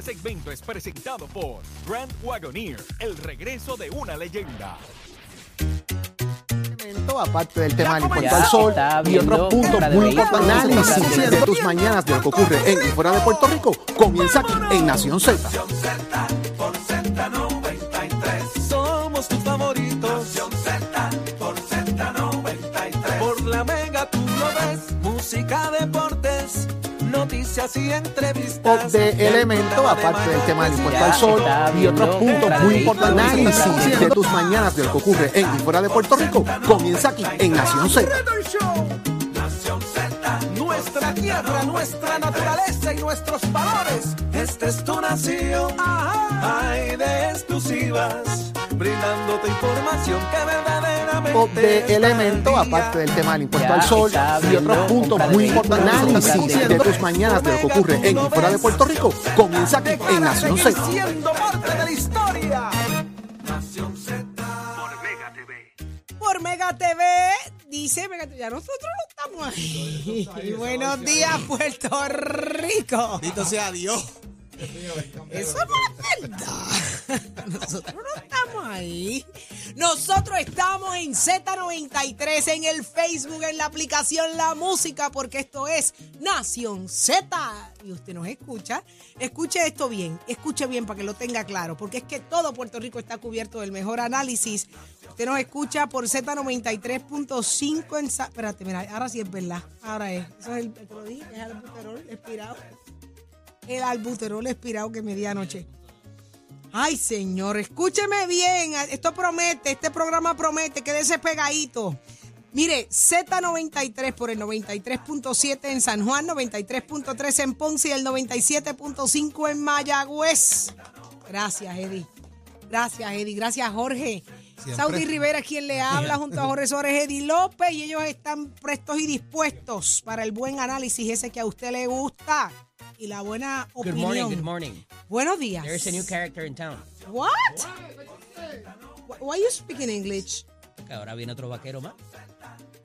Este segmento es presentado por Grand Wagoneer, el regreso de una leyenda. aparte del tema del al sol y otros puntos de muy importantes de análisis de tus mañanas de lo que ocurre en y fuera de Puerto Rico comienza aquí en Nación Z. Somos tus favoritos. por Z93. Por la mega tú lo ves. Música, deportes, noticias y entrevistas. de elemento, aparte del tema del impuesto al sol y otros puntos muy importantes análisis de tus mañanas de lo que ocurre en y fuera de Puerto Rico comienza aquí en Nación Z. Nación Z. Nuestra tierra, nuestra naturaleza y nuestros valores. Esta es tu nación. Hay de exclusivas. Brindándote información que verdaderamente. Pop de elemento, aparte del tema del impuesto Ya al sol y otros puntos muy importantes análisis de tus mañanas de lo que ocurre en y fuera de Puerto Rico comienza aquí en Nación Z. siendo parte de la historia. Nación Z. por Mega TV. Dice Mega TV, ya nosotros no estamos ahí. Buenos días, Puerto Rico. Bendito sea Dios. Eso no es verdad. Nosotros no estamos ahí. Nosotros estamos en Z93, en el Facebook, en la aplicación La Música, porque esto es Nación Z. Y usted nos escucha. Escuche esto bien, escuche bien para que lo tenga claro, porque es que todo Puerto Rico está cubierto del mejor análisis. Usted nos escucha por Z93.5 en... Espérate, mira, ahora sí es verdad. Ahora es. Eso es el, te lo dije, es el albuterol expirado el albuterol expirado que me di anoche. Ay, señor, escúcheme bien. Esto promete, este programa promete, quédese pegadito. Mire, Z93 por el 93.7 en San Juan, 93.3 en Ponce y el 97.5 en Mayagüez. Gracias, Eddie. Gracias, Eddie. Gracias, Jorge. Saudi Rivera, quien le habla junto a Jorge Suárez, Eddie López, y ellos están prestos y dispuestos para el buen análisis ese que a usted le gusta y la buena Good opinión. morning, good morning. Buenos días. There's a new character in town. What? Why- Why you speaking English? Que ahora viene otro vaquero más.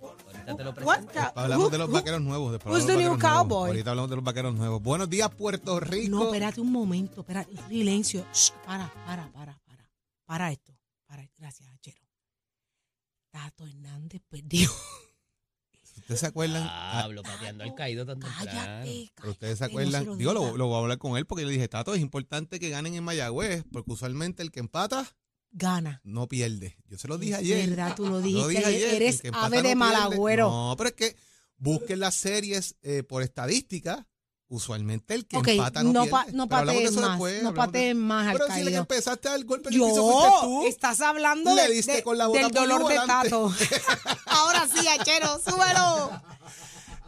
Ahorita te lo What? presento. ca- Hablamos who- de los who- vaqueros nuevos. Después who's hablamos the new vaqueros nuevos. cowboy? Ahorita hablamos de los vaqueros nuevos. Buenos días, Puerto Rico. No, espérate un momento, espérate, silencio. Shh, para, para, para, para. Para esto. Para, gracias, Achero. Tato Hernández perdió. ¿Ustedes se acuerdan? Ah, Hablo pateando al caído tan temprano. Cállate, pero ustedes se cállate, no acuerdan. se lo Digo, lo, lo voy a hablar con él porque yo le dije, Tato, es importante que ganen en Mayagüez, porque usualmente el que empata Gana. no pierde. Yo se lo dije Es ayer. verdad, tú lo dijiste. dije ayer, Eres ave no de pierde. malagüero. No, pero es que busquen las series eh, por estadística. Usualmente el que ok, empata no, no, pierde. pa- no pateen más. después, no pateen más al Pero si le que empezaste al golpe del piso tú. estás hablando Le diste de- con la del dolor de. Tato. Ahora sí, Achero, súbelo.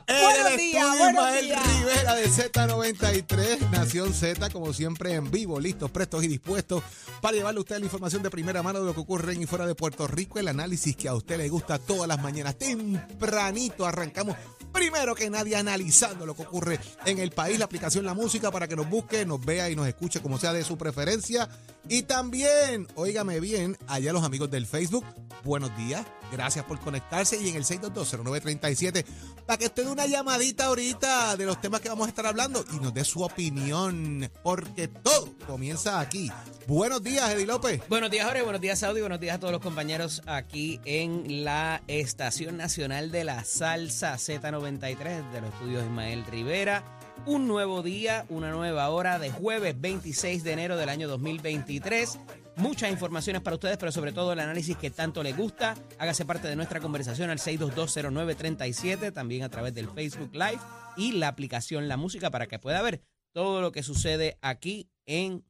En Buenos el días, estudio, buenos Ismael días. Rivera de Z93, Nación Z, como siempre en vivo, listos, prestos y dispuestos para llevarle a usted la información de primera mano de lo que ocurre en y fuera de Puerto Rico, el análisis que a usted le gusta todas las mañanas. Tempranito arrancamos, primero que nadie, analizando lo que ocurre en el país, la aplicación La Música para que nos busque, nos vea y nos escuche como sea de su preferencia. Y también, óigame bien, allá los amigos del Facebook, buenos días, gracias por conectarse y en el 6220937 para que usted una llamadita ahorita de los temas que vamos a estar hablando y nos dé su opinión, porque todo comienza aquí. Buenos días, Eddie López. Buenos días, Jorge. Buenos días, Saudi. Buenos días a todos los compañeros aquí en la Estación Nacional de la Salsa Z93 de los estudios Ismael Rivera. Un nuevo día, una nueva hora de jueves 26 de enero del año 2023. Muchas informaciones para ustedes, pero sobre todo el análisis que tanto les gusta. Hágase parte de nuestra conversación al 6220937, también a través del Facebook Live y la aplicación La Música para que pueda ver todo lo que sucede aquí en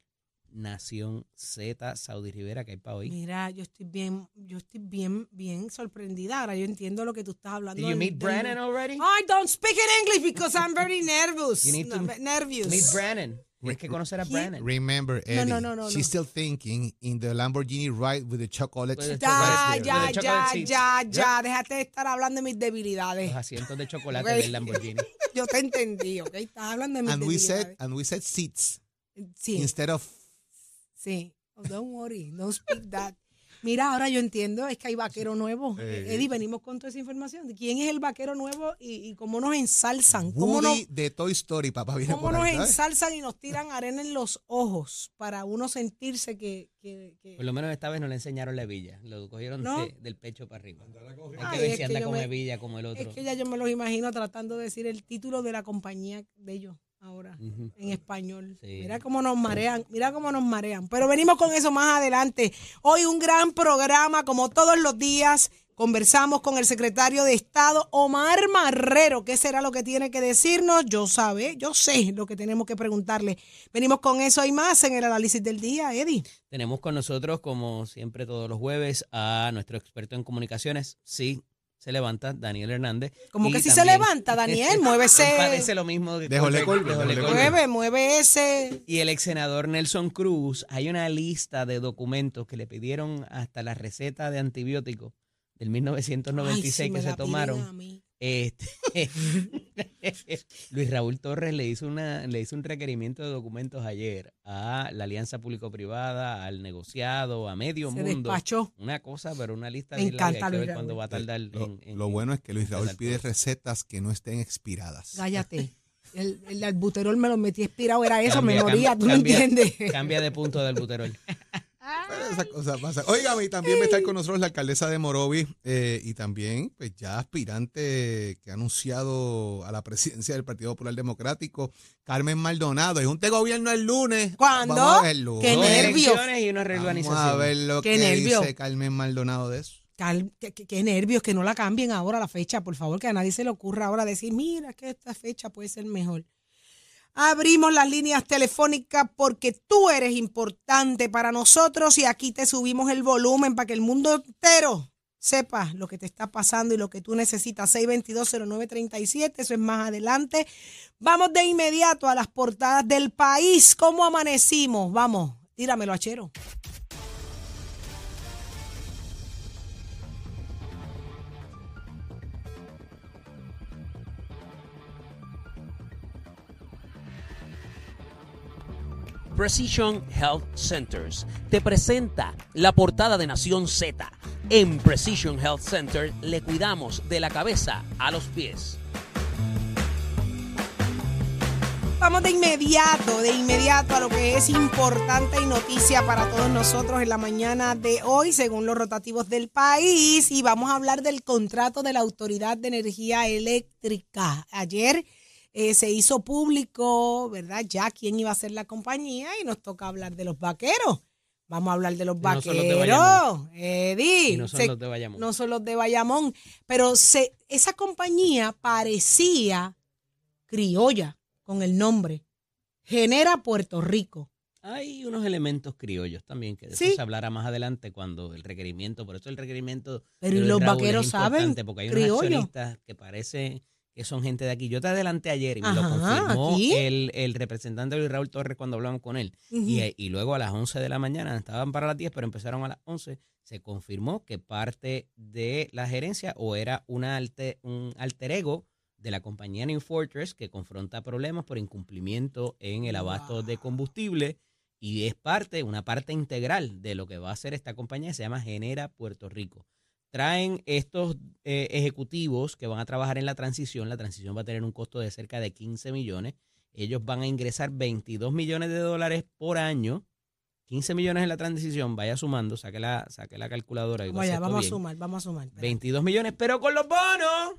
Nación Z, Saudi Rivera, que hay para hoy. Mira, yo estoy bien, yo estoy bien, bien sorprendida. Ahora yo entiendo lo que tú estás hablando. Did you meet Brandon already? I don't speak in English because I'm very nervous. You need to No, nervous. Meet Brandon. Tienes que conocer a He- Brandon. Remember, Eddie, no, no, no, she's no. still thinking in the Lamborghini ride with the chocolate. With the Ya, chocolate- ya, ya, chocolate seats. ya, ya. Déjate de estar hablando de mis debilidades. Los asientos de chocolate del Lamborghini. Yo te entendí, ¿ok? Estás hablando de mis And we debilidades. said, and we said seats sí, instead of sí. Oh, don't worry, don't speak that. Mira, ahora yo entiendo, es que hay vaquero nuevo. Eh. Eddie, venimos con toda esa información. ¿Quién es el vaquero nuevo y, y cómo nos ensalzan? ¿Cómo nos, Woody de Toy Story, papá, viene cómo por nos ahí, ensalzan y nos tiran arena en los ojos para uno sentirse que... que- que- Por lo menos esta vez no le enseñaron la hebilla. Lo cogieron ¿No? de- del pecho para arriba. Hay Ay, que ver si anda con hebilla como el otro. Es que ya yo me los imagino tratando de decir el título de la compañía de ellos ahora en español. Sí. Mira cómo nos marean, mira cómo nos marean. Pero venimos con eso más adelante. Hoy un gran programa, como todos los días. Conversamos con el secretario de Estado, Omar Marrero. ¿Qué será lo que tiene que decirnos? Yo sabe, yo sé lo que tenemos que preguntarle. Venimos con eso y más en el análisis del día, Eddie. Tenemos con nosotros, como siempre todos los jueves, a nuestro experto en comunicaciones. Sí, se levanta, Daniel Hernández. Como que si se levanta, Daniel, muévese. Parece lo mismo. Déjole. Mueve, mueve ese. Y el ex senador Nelson Cruz, hay una lista de documentos que le pidieron hasta la receta de antibióticos del 1996 Ay, si me que se tomaron. Este, Luis Raúl Torres le hizo una le hizo un requerimiento de documentos ayer a la alianza público-privada, al negociado, a medio Se mundo. despachó. Una cosa, pero una lista Me larga. encanta Hay que Luis Raúl. va a tardar Lo, en- en- lo bueno es que Luis Raúl pide recetas que no estén expiradas. Cállate. El, el albuterol me lo metí expirado, era eso, Cambia, me moría, cambia, tú no entiendes. Cambia de punto del buterol. Esa cosa pasa. Óigame, y también va a estar con nosotros la alcaldesa de Morovis eh, y también, pues ya aspirante que ha anunciado a la presidencia del Partido Popular Democrático, Carmen Maldonado. Y un te gobierno el lunes. ¿Cuándo? Vamos a verlo. ¡Qué nervios! y una Vamos a ver lo ¡Qué que nervios! dice Carmen Maldonado de eso. Cal- qué, qué- qué nervios, que no la cambien ahora la fecha, por favor, que a nadie se le ocurra ahora decir, mira que esta fecha puede ser mejor. Abrimos las líneas telefónicas porque tú eres importante para nosotros y aquí te subimos el volumen para que el mundo entero sepa lo que te está pasando y lo que tú necesitas. 6220937, eso es más adelante. Vamos de inmediato a las portadas del país. ¿Cómo amanecimos? Vamos, tíramelo, achero. Precision Health Centers te presenta la portada de Nación Z. En Precision Health Center le cuidamos de la cabeza a los pies. Vamos de inmediato, de inmediato a lo que es importante y noticia para todos nosotros en la mañana de hoy, según los rotativos del país. Y vamos a hablar del contrato de la Autoridad de Energía Eléctrica. Ayer eh, se hizo público, ¿verdad? Ya quién iba a ser la compañía y nos toca hablar de los vaqueros. Vamos a hablar de los no vaqueros. Bayamón. Eddie. Y no son Se- los de Bayamón. no son los de Bayamón, pero se, esa compañía parecía criolla con el nombre. Genera Puerto Rico. Hay unos elementos criollos también, que de eso Sí. se hablará más adelante cuando el requerimiento, por eso el requerimiento. Pero de ¿y Luis los vaqueros saben Porque hay unos accionistas que parece que son gente de aquí. Yo te adelanté ayer y me lo confirmó el, el representante Luis Raúl Torres cuando hablamos con él. y luego a las 11 de la mañana, estaban para las 10, pero empezaron a las 11, se confirmó que parte de la gerencia o era una alte- un alter ego de la compañía New Fortress que confronta problemas por incumplimiento en el abasto de combustible y es parte, una parte integral de lo que va a hacer esta compañía, se llama Genera Puerto Rico. Traen estos eh, ejecutivos que van a trabajar en la transición, la transición va a tener un costo de cerca de 15 millones, ellos van a ingresar 22 millones de dólares por año, 15 millones en la transición, vaya sumando, saque la, saque la calculadora. y Vamos esto vamos a sumar, vamos a sumar. espera. 22 millones, pero con los bonos.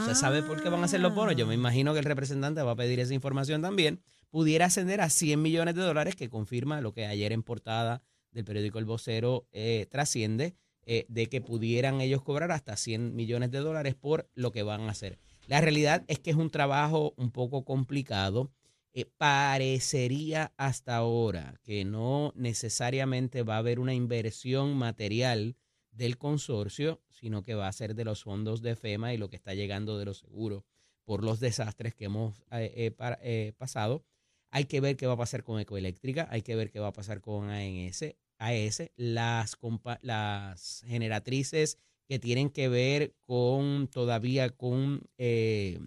¿Usted sabe por qué van a hacer los bonos? Yo me Ah. imagino que el representante va a pedir esa información también. Pudiera ascender a 100 millones de dólares, que confirma lo que ayer en portada del periódico El Vocero eh, trasciende, eh, de que pudieran ellos cobrar hasta 100 millones de dólares por lo que van a hacer. La realidad es que es un trabajo un poco complicado. Eh, parecería hasta ahora que no necesariamente va a haber una inversión material del consorcio, sino que va a ser de los fondos de FEMA y lo que está llegando de los seguros por los desastres que hemos eh, pasado. Hay que ver qué va a pasar con Ecoeléctrica, hay que ver qué va a pasar con ANS, AES, las, las generatrices que tienen que ver con todavía con eh,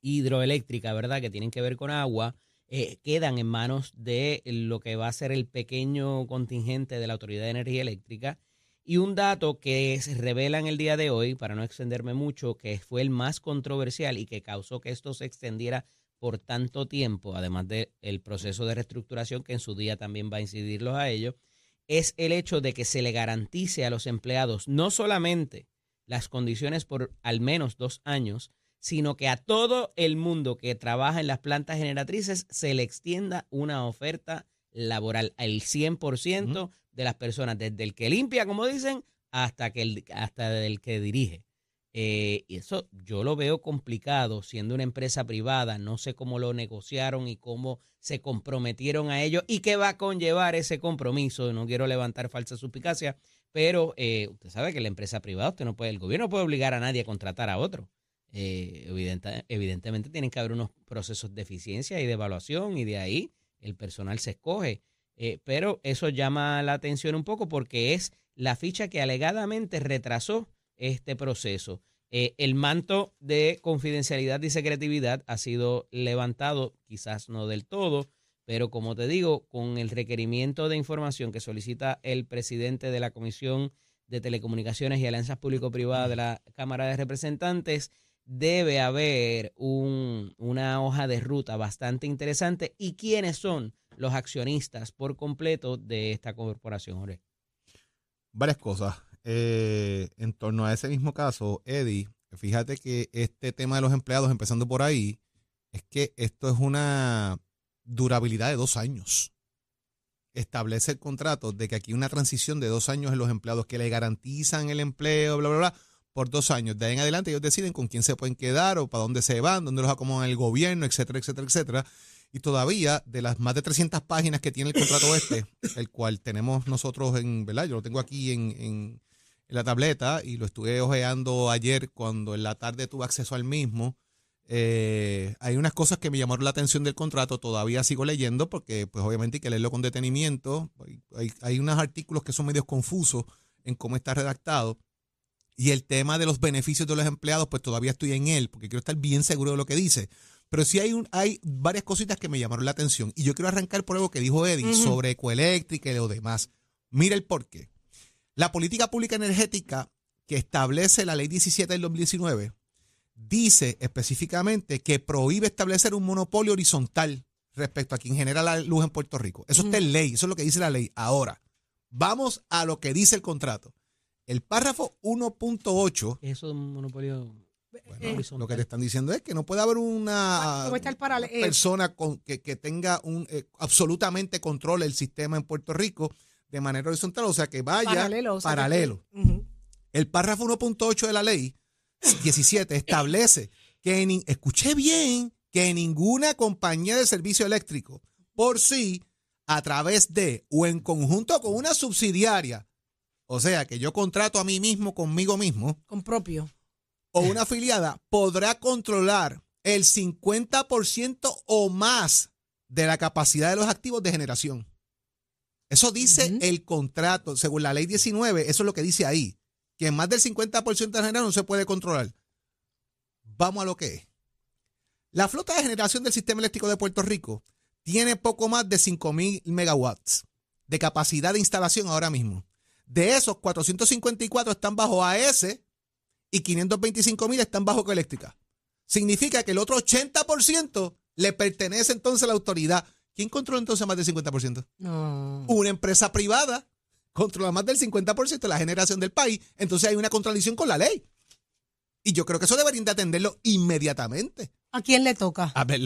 hidroeléctrica, ¿verdad? Que tienen que ver con agua, eh, quedan en manos de lo que va a ser el pequeño contingente de la Autoridad de Energía Eléctrica Y un dato que se revela en el día de hoy, para no extenderme mucho, que fue el más controversial y que causó que esto se extendiera por tanto tiempo, además del proceso de reestructuración que en su día también va a incidirlos a ellos, es el hecho de que se le garantice a los empleados no solamente las condiciones por al menos dos años, sino que a todo el mundo que trabaja en las plantas generatrices se le extienda una oferta laboral al 100% de las personas, desde el que limpia, como dicen, hasta, que el, hasta el que dirige. Eh, y eso yo lo veo complicado siendo una empresa privada, no sé cómo lo negociaron y cómo se comprometieron a ello y qué va a conllevar ese compromiso. No quiero levantar falsa suspicacia, pero eh, usted sabe que la empresa privada, usted no puede, el gobierno no puede obligar a nadie a contratar a otro. Eh, evidentemente tienen que haber unos procesos de eficiencia y de evaluación y de ahí el personal se escoge. Eh, pero eso llama la atención un poco porque es la ficha que alegadamente retrasó este proceso. Eh, el manto de confidencialidad y secretividad ha sido levantado, quizás no del todo, pero como te digo, con el requerimiento de información que solicita el presidente de la Comisión de Telecomunicaciones y Alianzas Público-Privadas de la Cámara de Representantes, debe haber un, una hoja de ruta bastante interesante. ¿Y quiénes son los accionistas por completo de esta corporación, Jorge? Varias cosas. Eh, en torno a ese mismo caso, Eddie, fíjate que este tema de los empleados, empezando por ahí, es que esto es una durabilidad de dos años. Establece el contrato de que aquí una transición de dos años en los empleados que le garantizan el empleo, bla, bla, bla por dos años. De ahí en adelante ellos deciden con quién se pueden quedar o para dónde se van, dónde los acomodan el gobierno, etcétera, etcétera, etcétera. Y todavía, de las más de 300 páginas que tiene el contrato este, el cual tenemos nosotros en, ¿verdad? Yo lo tengo aquí en, en, la tableta y lo estuve ojeando ayer cuando en la tarde tuve acceso al mismo. Eh, hay unas cosas que me llamaron la atención del contrato, todavía sigo leyendo porque pues obviamente hay que leerlo con detenimiento. Hay, hay unos artículos que son medios confusos en cómo está redactado. Y el tema de los beneficios de los empleados, pues todavía estoy en él, porque quiero estar bien seguro de lo que dice. Pero sí hay, un, hay varias cositas que me llamaron la atención. Y yo quiero arrancar por algo que dijo Eddie sobre ecoeléctrica y lo demás. Mira el porqué. La política pública energética que establece la ley 17 del 2019 dice específicamente que prohíbe establecer un monopolio horizontal respecto a quien genera la luz en Puerto Rico. Eso está en ley, eso es lo que dice la ley. Ahora, vamos a lo que dice el contrato. El párrafo 1.8. Eso es un monopolio. lo que te están diciendo es que no puede haber una, persona con, que, tenga un eh, absolutamente control el sistema en Puerto Rico de manera horizontal, o sea que vaya paralelo. El párrafo 1.8 de la ley 17 establece que, escuché bien, que ninguna compañía de servicio eléctrico por sí, a través de o en conjunto con una subsidiaria o sea, que yo contrato a mí mismo conmigo mismo. Con propio. O una afiliada podrá controlar el 50% o más de la capacidad de los activos de generación. Eso dice el contrato, según la ley 19, eso es lo que dice ahí, que más del 50% de la generación no se puede controlar. Vamos a lo que es. La flota de generación del sistema eléctrico de Puerto Rico tiene poco más de 5.000 megawatts de capacidad de instalación ahora mismo. De esos, 454 están bajo AS y 525 mil están bajo coeléctrica. Significa que el otro 80% le pertenece entonces a la autoridad. ¿Quién controla entonces más del 50%? No. Una empresa privada controla más del 50% de la generación del país. Entonces hay una contradicción con la ley. Y yo creo que eso deberían de atenderlo inmediatamente. ¿A quién le toca? A ver,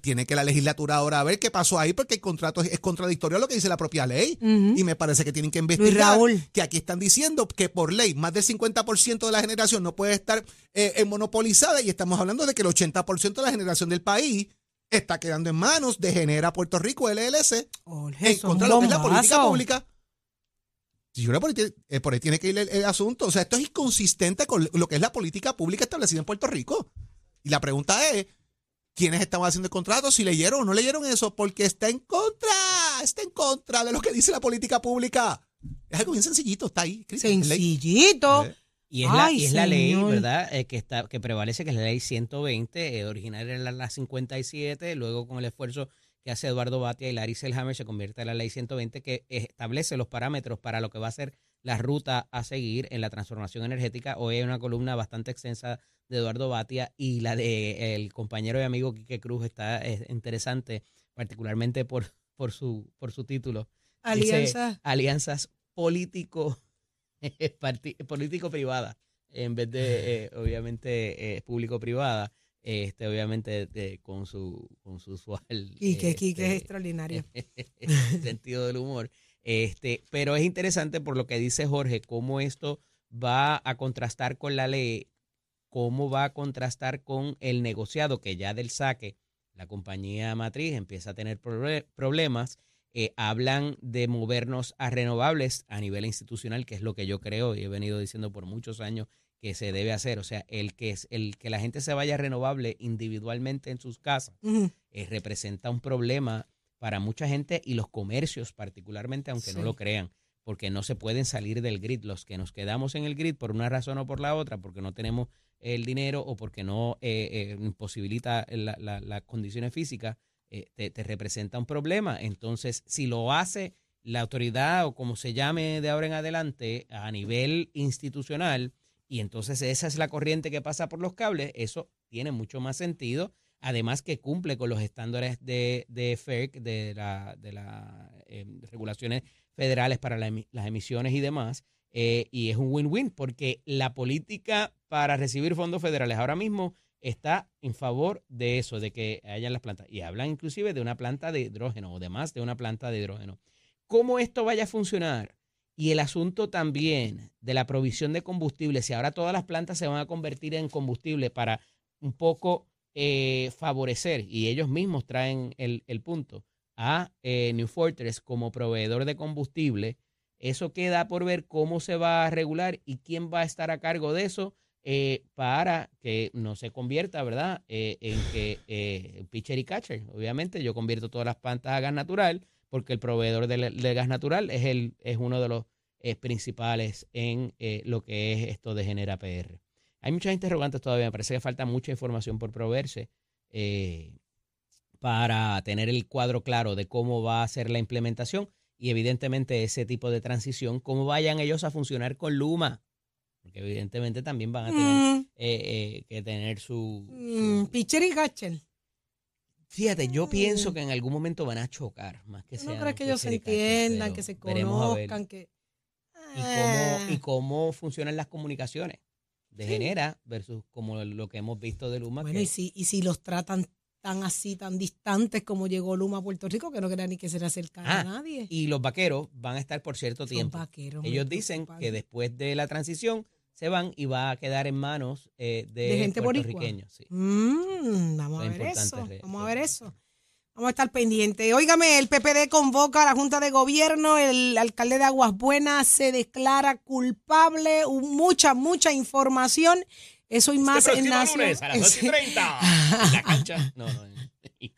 tiene que la legislatura ahora a ver qué pasó ahí, porque el contrato es, contradictorio a lo que dice la propia ley. Y me parece que tienen que investigar. Que aquí están diciendo que por ley más del 50% de la generación no puede estar eh, monopolizada, y estamos hablando de que el 80% de la generación del país está quedando en manos de Genera Puerto Rico, LLC, en contra de lo que es la política pública. Creo que eh, por ahí, tiene que ir el, asunto. O sea, esto es inconsistente con lo que es la política pública establecida en Puerto Rico. Y la pregunta es, ¿quiénes estaban haciendo el contrato? Si leyeron o no leyeron eso, porque está en contra, está en contra de lo que dice la política pública. Es algo bien sencillito, está ahí. Sencillito. Y es, la, y es la, ley, ¿verdad? Eh, que está que prevalece, que es la ley 120, eh, originaria en la, 57, luego con el esfuerzo que hace Eduardo Batia y Larry Selhammer se convierte en la ley 120 que establece los parámetros para lo que va a ser la ruta a seguir en la transformación energética. Hoy hay una columna bastante extensa de Eduardo Batia y la de el compañero y amigo Quique Cruz está es interesante, particularmente por, por, su, por su título. Dice, Alianza. alianzas político, político-privada, en vez de, eh, obviamente, eh, público-privada. Este, obviamente, de- con su con su usual Quique es este, extraordinario. sentido del humor. Este, pero es interesante por lo que dice Jorge, cómo esto va a contrastar con la ley, cómo va a contrastar con el negociado que ya del saque la compañía matriz empieza a tener proble- problemas. Eh, hablan de movernos a renovables a nivel institucional, que es lo que yo creo y he venido diciendo por muchos años que se debe hacer. O sea, el que, es, el que la gente se vaya renovable individualmente en sus casas eh, representa un problema para mucha gente y los comercios particularmente, aunque no lo crean, porque no se pueden salir del grid. Los que nos quedamos en el grid por una razón o por la otra, porque no tenemos el dinero o porque no eh, eh, imposibilita la- la- las condiciones físicas, eh, te, representa un problema. Entonces, si lo hace la autoridad o como se llame de ahora en adelante a nivel institucional, y entonces esa es la corriente que pasa por los cables, eso tiene mucho más sentido. Además que cumple con los estándares de, de FERC, de las de la, eh, regulaciones federales para las emisiones y demás. eh, y es un win-win porque la política para recibir fondos federales ahora mismo está en favor de eso, de que hayan las plantas. Y hablan inclusive de una planta de hidrógeno o de más de una planta de hidrógeno. ¿Cómo esto vaya a funcionar? Y el asunto también de la provisión de combustible, si ahora todas las plantas se van a convertir en combustible para un poco eh, favorecer, y ellos mismos traen el, punto, a eh, New Fortress como proveedor de combustible, eso queda por ver cómo se va a regular y quién va a estar a cargo de eso eh, para que no se convierta, ¿verdad?, Eh, en que eh, pitcher y catcher. Obviamente yo convierto todas las plantas a gas natural porque el proveedor del gas natural es, el, es uno de los principales en lo que es esto de Genera PR. Hay muchas interrogantes todavía, me parece que falta mucha información por proveerse para tener el cuadro claro de cómo va a ser la implementación y evidentemente ese tipo de transición, cómo vayan ellos a funcionar con Luma, porque evidentemente también van a tener Mm, eh, eh, que tener su... mm, su- pitcher y catcher. Fíjate, yo pienso que en algún momento van a chocar, más que ¿Tú no que ellos se entiendan, que se conozcan, que... y cómo, y cómo funcionan las comunicaciones de Sí. Genera versus como lo que hemos visto de Luma. Bueno, que- y si, y si los tratan tan así, tan distantes como llegó Luma a Puerto Rico, que no quería ni que se le acercara Ah, a nadie. y los vaqueros van a estar por cierto Son tiempo. vaqueros, Ellos dicen que después de la transición se van y va a quedar en manos eh, de, De gente puertorriqueños. sí. Mm, vamos a ver eso. es Vamos a ver eso. Vamos a estar pendientes. Óigame, el PPD convoca a la Junta de Gobierno. El alcalde de Aguas Buenas se declara culpable. Mucha, mucha información. Eso y más en Nación. lunes a las 8 y 30. en la cancha. No, no. y- y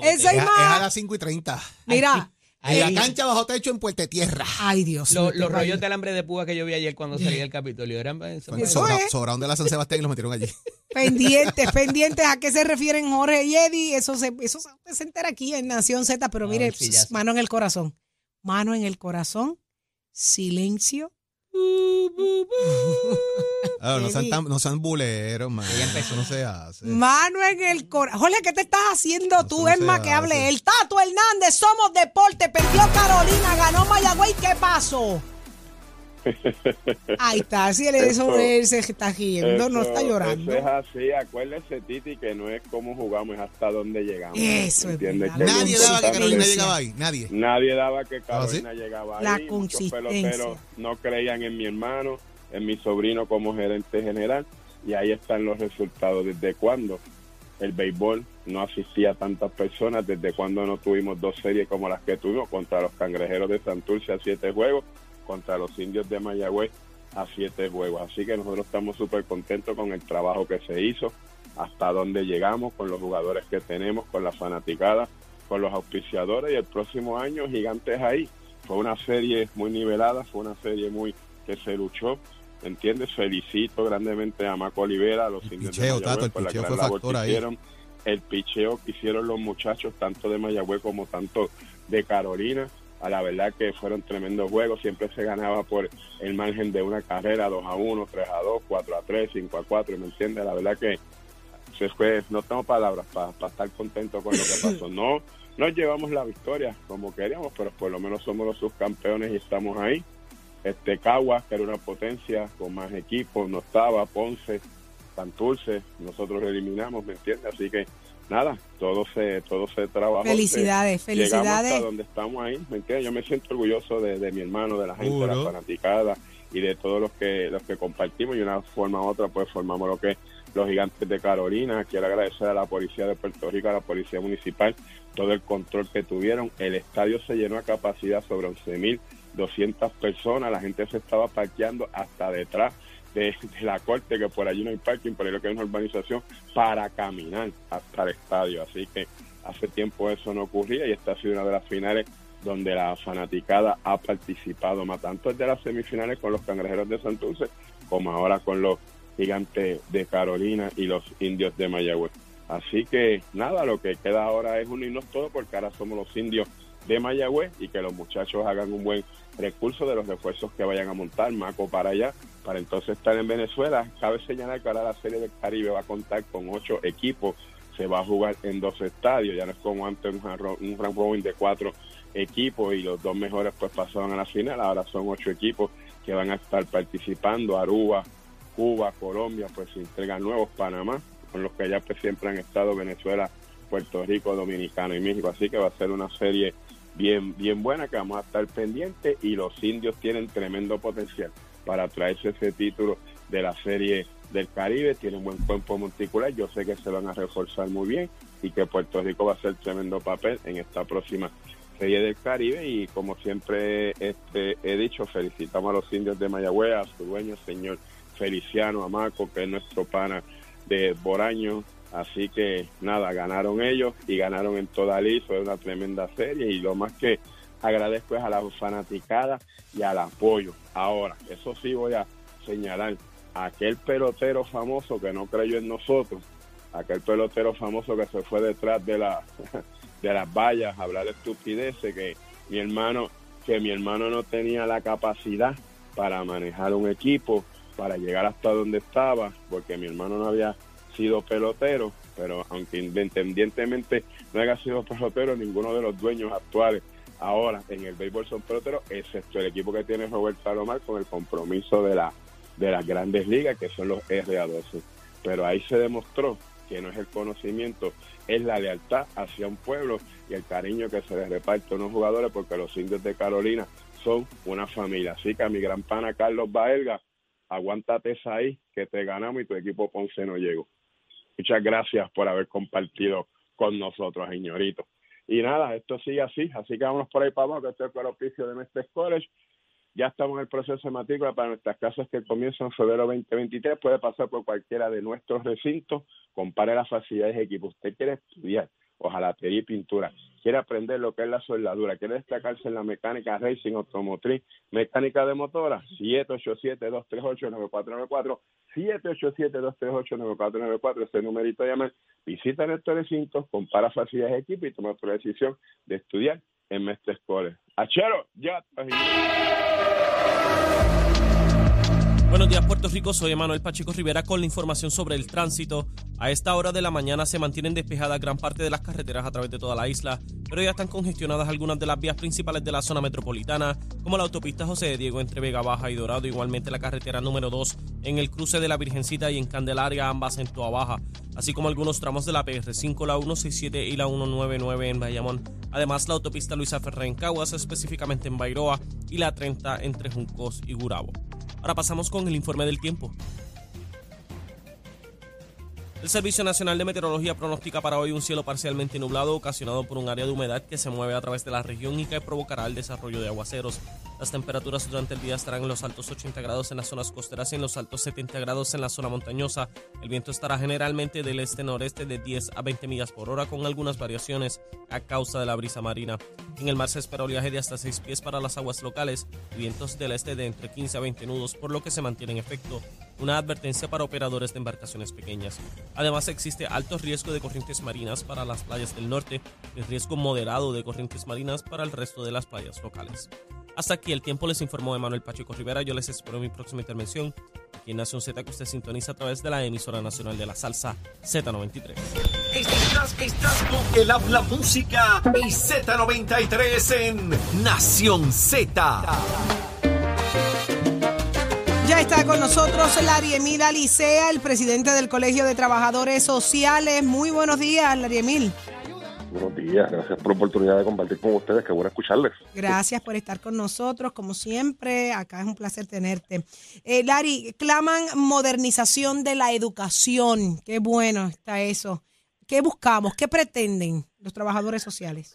te- Es, a- ma. es a las 5 y 30. Mira. En la cancha bajo techo en Puerto Tierra. Ay, Dios. Lo- mío, los qué rollos de alambre de púa que yo vi ayer cuando salí del Capitolio eran eso Eso Sobra- es. Sobraron de la San Sebastián y los metieron allí. Pendientes, pendientes. ¿A qué se refieren Jorge y Eddie? Eso se, eso se- se entera aquí en Nación Z, pero Ah, mire, mano en el corazón. Mano en el corazón. Silencio. Ah, no, sean tan- no sean buleros, man. Eso no se hace. Mano en el corazón. Jorge, ¿qué te estás haciendo tú? no Es más que hable el Tato Hernández. Somos deporte. Perdió Carolina, ganó Mayagüey. ¿Qué pasó? Ahí está. Si él, eso, él se está riendo, no está llorando. Eso es así, acuérdese Titi que no es como jugamos, es hasta dónde llegamos. Eso es Nadie daba que Carolina llegaba ahí. Nadie. Nadie daba que ¿Ah, sí? Carolina llegaba La ahí. Muchos consistencia. peloteros no creían en mi hermano, en mi sobrino como gerente general. Y ahí están los resultados. ¿Desde cuándo el béisbol no asistía a tantas personas? ¿Desde cuándo no tuvimos dos series como las que tuvimos contra los cangrejeros de Santurce a siete juegos, contra los indios de Mayagüez a siete juegos? Así que nosotros estamos súper contentos con el trabajo que se hizo, hasta dónde llegamos, con los jugadores que tenemos, con la fanaticada, con los auspiciadores y el próximo año Gigantes ahí. Fue una serie muy nivelada, fue una serie muy que se luchó. ¿Entiendes? Felicito grandemente a Maco Olivera, a los El indios picheo, de Mayagüez Tato, el por la gran fue labor que ahí. hicieron. El picheo que hicieron los muchachos, tanto de Mayagüez como tanto de Carolina. A la verdad que fueron tremendos juegos, siempre se ganaba por el margen de una carrera, 2 a 1, 3 a 2, 4 a 3, 5 a 4, ¿me entiendes? La verdad que se fue, no tengo palabras para estar contento con lo que pasó. No, no llevamos la victoria como queríamos, pero por lo menos somos los subcampeones y estamos ahí. Este Caguas, que era una potencia con más equipos, no estaba, Ponce, Santurce, nosotros eliminamos, ¿me entiendes? Así que nada, todo se, todo se trabajó. Felicidades, se- llegamos felicidades. hasta donde estamos ahí, ¿me entiendes? Yo me siento orgulloso de, de mi hermano, de la gente, de la fanaticada y de todos los que, los que compartimos y de una forma u otra pues formamos lo que es los gigantes de Carolina. Quiero agradecer a la policía de Puerto Rico, a la policía municipal, todo el control que tuvieron. El estadio se llenó a capacidad sobre 11.200 personas. La gente se estaba parqueando hasta detrás de, la corte, que por allí no hay parking, por ahí lo que hay una urbanización, para caminar hasta el estadio. Así que hace tiempo eso no ocurría y esta ha sido una de las finales donde la fanaticada ha participado más tanto de las semifinales con los cangrejeros de Santurce como ahora con los gigantes de Carolina y los indios de Mayagüez. Así que nada, lo que queda ahora es unirnos todos porque ahora somos los indios de Mayagüez y que los muchachos hagan un buen recurso de los refuerzos que vayan a montar, Maco para allá, para entonces estar en Venezuela. Cabe señalar que ahora la Serie del Caribe va a contar con ocho equipos, se va a jugar en dos estadios, ya no es como antes un, round robin de cuatro equipos y los dos mejores pues pasaban a la final, ahora son ocho equipos que van a estar participando, Aruba, Cuba, Colombia, pues se entregan nuevos, Panamá, con los que ya pues, siempre han estado. Venezuela, Puerto Rico, Dominicano y México, así que va a ser una serie bien, bien buena que vamos a estar pendientes y los indios tienen tremendo potencial para traerse ese título de la serie del Caribe, tienen buen cuerpo monticular, yo sé que se van a reforzar muy bien y que Puerto Rico va a hacer tremendo papel en esta próxima serie del Caribe. Y como siempre este, he dicho, felicitamos a los indios de Mayagüez, a su dueño, señor Feliciano Amaco, que es nuestro pana de Boraño, así que nada, ganaron ellos y ganaron en toda ley, fue una tremenda serie y lo más que agradezco es a la fanaticada y al apoyo. Ahora, eso sí voy a señalar, aquel pelotero famoso que no creyó en nosotros, aquel pelotero famoso que se fue detrás de la de las vallas a hablar de estupideces que mi hermano que mi hermano no tenía la capacidad para manejar un equipo para llegar hasta donde estaba porque mi hermano no había sido pelotero pero aunque independientemente no haya sido pelotero ninguno de los dueños actuales ahora en el béisbol son peloteros excepto el equipo que tiene Roberto Salomar con el compromiso de la de las grandes ligas que son los RA12 pero ahí se demostró que no es el conocimiento, es la lealtad hacia un pueblo y el cariño que se les reparte a unos jugadores porque los indios de Carolina son una familia. Así que a mi gran pana Carlos Baelga, aguántate esa ahí que te ganamos y tu equipo Ponce no llegó. Muchas gracias por haber compartido con nosotros, señorito. Y nada, esto sigue así, así que vámonos por ahí para que esto es el oficio de Mestre College. Ya estamos en el proceso de matrícula para nuestras clases que comienzan en febrero 2023. Puede pasar por cualquiera de nuestros recintos. Compare las facilidades de equipo. Usted quiere estudiar hojalatería y pintura. Quiere aprender lo que es la soldadura. Quiere destacarse en la mecánica racing, automotriz, mecánica de motora. 787-238-9494. 787-238-9494. Ese numerito llamar. Visita nuestros recintos, compara facilidades de equipo y toma tu decisión de estudiar en Mestre College. Achero, ya. Buenos días Puerto Rico, soy Emanuel Pacheco Rivera con la información sobre el tránsito. A esta hora de la mañana se mantienen despejadas gran parte de las carreteras a través de toda la isla, pero ya están congestionadas algunas de las vías principales de la zona metropolitana, como la autopista José de Diego entre Vega Baja y Dorado, igualmente la carretera número 2 en el cruce de la Virgencita y en Candelaria, ambas en Toa Baja, así como algunos tramos de la PR5, la 167 y la 199 en Bayamón. Además, la autopista Luisa Ferrer en Caguas, específicamente en Bairoa, y la 30 entre Juncos y Gurabo. Ahora pasamos con el informe del tiempo. El Servicio Nacional de Meteorología pronostica para hoy un cielo parcialmente nublado ocasionado por un área de humedad que se mueve a través de la región y que provocará el desarrollo de aguaceros. Las temperaturas durante el día estarán en los altos 80 grados en las zonas costeras y en los altos 70 grados en la zona montañosa. El viento estará generalmente del este-noreste de 10 a 20 millas por hora con algunas variaciones a causa de la brisa marina. En el mar se espera oleaje de hasta 6 pies para las aguas locales y vientos del este de entre 15 a 20 nudos, por lo que se mantiene en efecto una advertencia para operadores de embarcaciones pequeñas. Además existe alto riesgo de corrientes marinas para las playas del norte y riesgo moderado de corrientes marinas para el resto de las playas locales. Hasta aquí el tiempo les informó Emanuel Pacheco Rivera. Yo les espero mi próxima intervención aquí en Nación Z que usted sintoniza a través de la emisora nacional de la salsa Z93. Estás, estás con el habla música y Z93 en Nación Z. Ya está con nosotros Larry Emil Alicea, el presidente del Colegio de Trabajadores Sociales. Muy buenos días, Larry Emil. Buenos días, gracias por la oportunidad de compartir con ustedes, qué bueno escucharles. Gracias por estar con nosotros, como siempre, acá es un placer tenerte. Eh, Larry, claman modernización de la educación, qué bueno está eso. ¿Qué buscamos? ¿Qué pretenden los trabajadores sociales?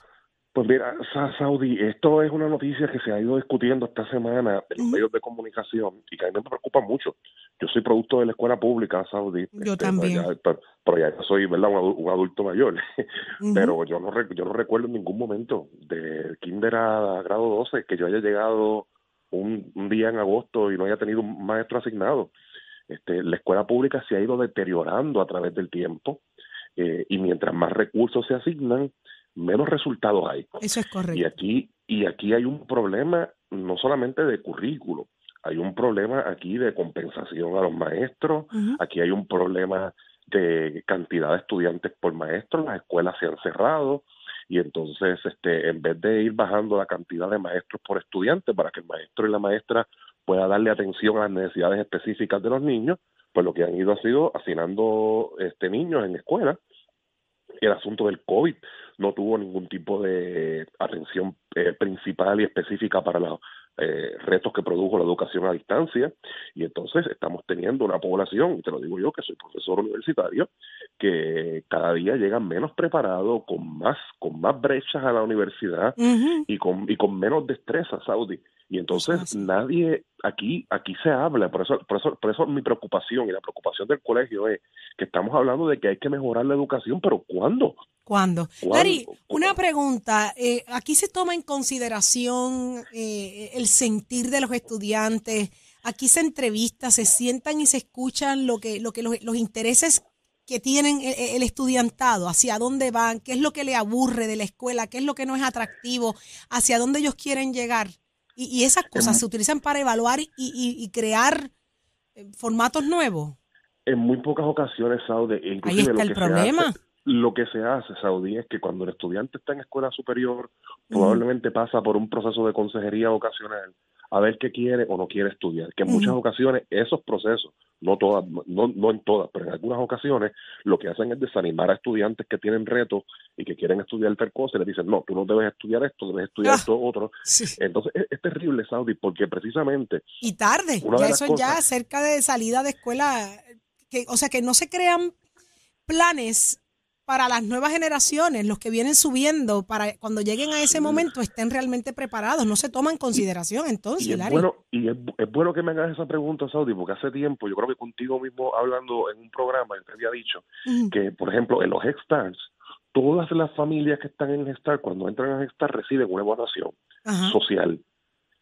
Pues mira, Sa- Saudi, esto es una noticia que se ha ido discutiendo esta semana en los medios de comunicación y que a mí me preocupa mucho. Yo soy producto de la escuela pública, Saudi. Yo este, también. ya- pero, pero ya soy, ¿verdad? Un, un adulto mayor. Pero yo no, yo no recuerdo en ningún momento de kinder a grado 12 que yo haya llegado un, un día en agosto y no haya tenido un maestro asignado. Este, la escuela pública se ha ido deteriorando a través del tiempo eh, y mientras más recursos se asignan, menos resultados hay. Eso es Y correcto. aquí, y aquí hay un problema no solamente de currículo, hay un problema aquí de compensación a los maestros, aquí hay un problema de cantidad de estudiantes por maestro, las escuelas se han cerrado y entonces este en vez de ir bajando la cantidad de maestros por estudiante para que el maestro y la maestra pueda darle atención a las necesidades específicas de los niños, pues lo que han ido ha sido asignando este niños en escuelas el asunto del COVID no tuvo ningún tipo de atención eh, principal y específica para los eh, retos que produjo la educación a distancia y entonces estamos teniendo una población, y te lo digo yo que soy profesor universitario, que cada día llegan menos preparados, con más, con más brechas a la universidad y con, y con menos destreza, Saudi. Y entonces nadie, aquí, aquí se habla, por eso, por eso, por eso mi preocupación y la preocupación del colegio es que estamos hablando de que hay que mejorar la educación, pero ¿cuándo? ¿Cuándo? ¿Cuándo? Larry, una pregunta. eh, aquí se toma en consideración eh, el sentir de los estudiantes. Aquí se entrevista, se sientan y se escuchan lo que, lo que los, los intereses que tienen el, el estudiantado, hacia dónde van, qué es lo que le aburre de la escuela, qué es lo que no es atractivo, hacia dónde ellos quieren llegar. Y, y esas cosas se utilizan para evaluar y, y- y crear eh, formatos nuevos. En muy pocas ocasiones, Saudi, e inclusive está lo el que problema. Se hace, lo que se hace, Saudi, es que cuando el estudiante está en escuela superior, probablemente pasa por un proceso de consejería vocacional a ver qué quiere o no quiere estudiar. Que en muchas ocasiones esos procesos, no todas, no, no en todas, pero en algunas ocasiones, lo que hacen es desanimar a estudiantes que tienen retos y que quieren estudiar tal cosa y les dicen, no, tú no debes estudiar esto, debes estudiar Ah. esto otro. Entonces es, es terrible, Saudi, porque precisamente Y tarde, ya eso ya cerca de salida de escuela, que, o sea que no se crean planes para las nuevas generaciones, los que vienen subiendo, para cuando lleguen a ese momento estén realmente preparados, no se toma en consideración entonces, Y es Larry. bueno, y es, es bueno que me hagas esa pregunta, Saudi, porque hace tiempo, yo creo que contigo mismo hablando en un programa, yo te había dicho Ujú. que, por ejemplo, en los Headstars, todas las familias que están en Headstar, cuando entran a Headstar, reciben una evaluación Ajá. social.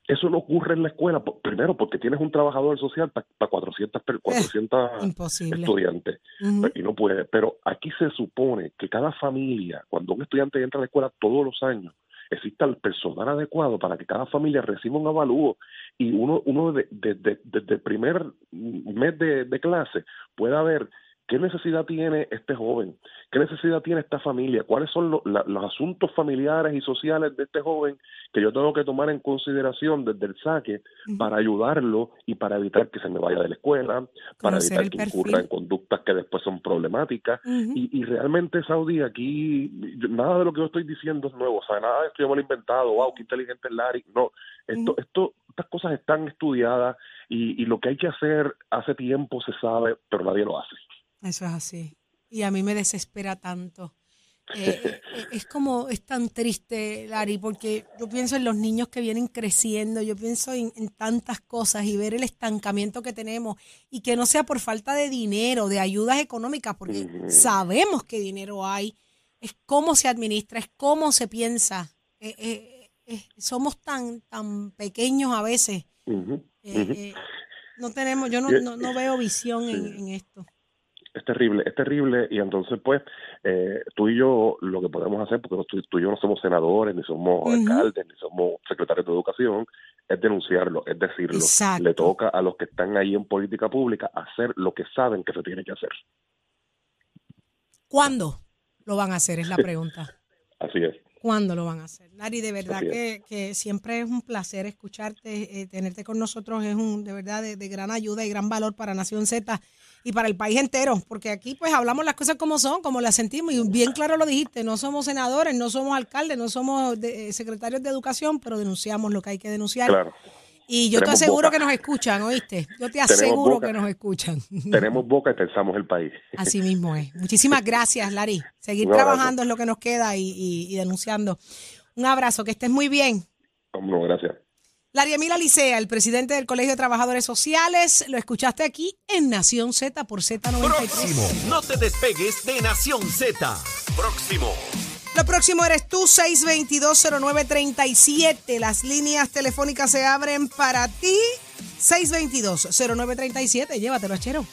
Eso no ocurre en la escuela, primero porque tienes un trabajador social para 400, per- 400 Imposible. estudiantes Ujú. y no puede. Pero aquí se supone que cada familia, cuando un estudiante entra a la escuela todos los años, exista el personal adecuado para que cada familia reciba un avalúo y uno, uno de- de- de- desde el primer mes de, de clase pueda ver qué necesidad tiene este joven, qué necesidad tiene esta familia, cuáles son lo- la- los asuntos familiares y sociales de este joven que yo tengo que tomar en consideración desde el saque para ayudarlo y para evitar que se me vaya de la escuela, para evitar que incurra en conductas que después son problemáticas. Y, y realmente, Saudi, aquí nada de lo que yo estoy diciendo es nuevo, o sea, nada de esto yo me lo he inventado, wow, qué inteligente es Larry. No, esto, esto, estas cosas están estudiadas y, y lo que hay que hacer hace tiempo se sabe, pero nadie lo hace. Eso es así. Y a mí me desespera tanto. Eh, eh, es como, es tan triste, Larry, porque yo pienso en los niños que vienen creciendo, yo pienso en, en tantas cosas y ver el estancamiento que tenemos y que no sea por falta de dinero, de ayudas económicas, porque sabemos que dinero hay, es cómo se administra, es cómo se piensa. Eh, somos tan, tan pequeños a veces. No tenemos, yo no, no, no veo visión en esto. Es terrible, es terrible y entonces pues eh, tú y yo lo que podemos hacer, porque tú, tú y yo no somos senadores, ni somos alcaldes, ni somos secretarios de educación, es denunciarlo, es decirlo. Exacto. Le toca a los que están ahí en política pública hacer lo que saben que se tiene que hacer. ¿Cuándo lo van a hacer? Es la pregunta. Así es. ¿Cuándo lo van a hacer? Lari, de verdad que, que siempre es un placer escucharte, eh, tenerte con nosotros es un de verdad de, de gran ayuda y gran valor para Nación Z y para el país entero, porque aquí pues hablamos las cosas como son, como las sentimos y bien claro lo dijiste, no somos senadores, no somos alcaldes, no somos de- eh, secretarios de educación, pero denunciamos lo que hay que denunciar. Claro. Y yo te aseguro boca. que nos escuchan, ¿oíste? Yo te aseguro boca. que nos escuchan. Tenemos boca y pensamos el país. Así mismo es. Muchísimas gracias, Lari. Seguir trabajando es lo que nos queda y, y- y denunciando. Un abrazo, que estés muy bien. No, gracias. Lari Emila Licea, el presidente del Colegio de Trabajadores Sociales, lo escuchaste aquí en Nación Z por Z93. Próximo. No te despegues de Nación Z. Próximo. Lo próximo eres tú, 622-0937. Las líneas telefónicas se abren para ti. 622-0937. Llévatelo, Chero.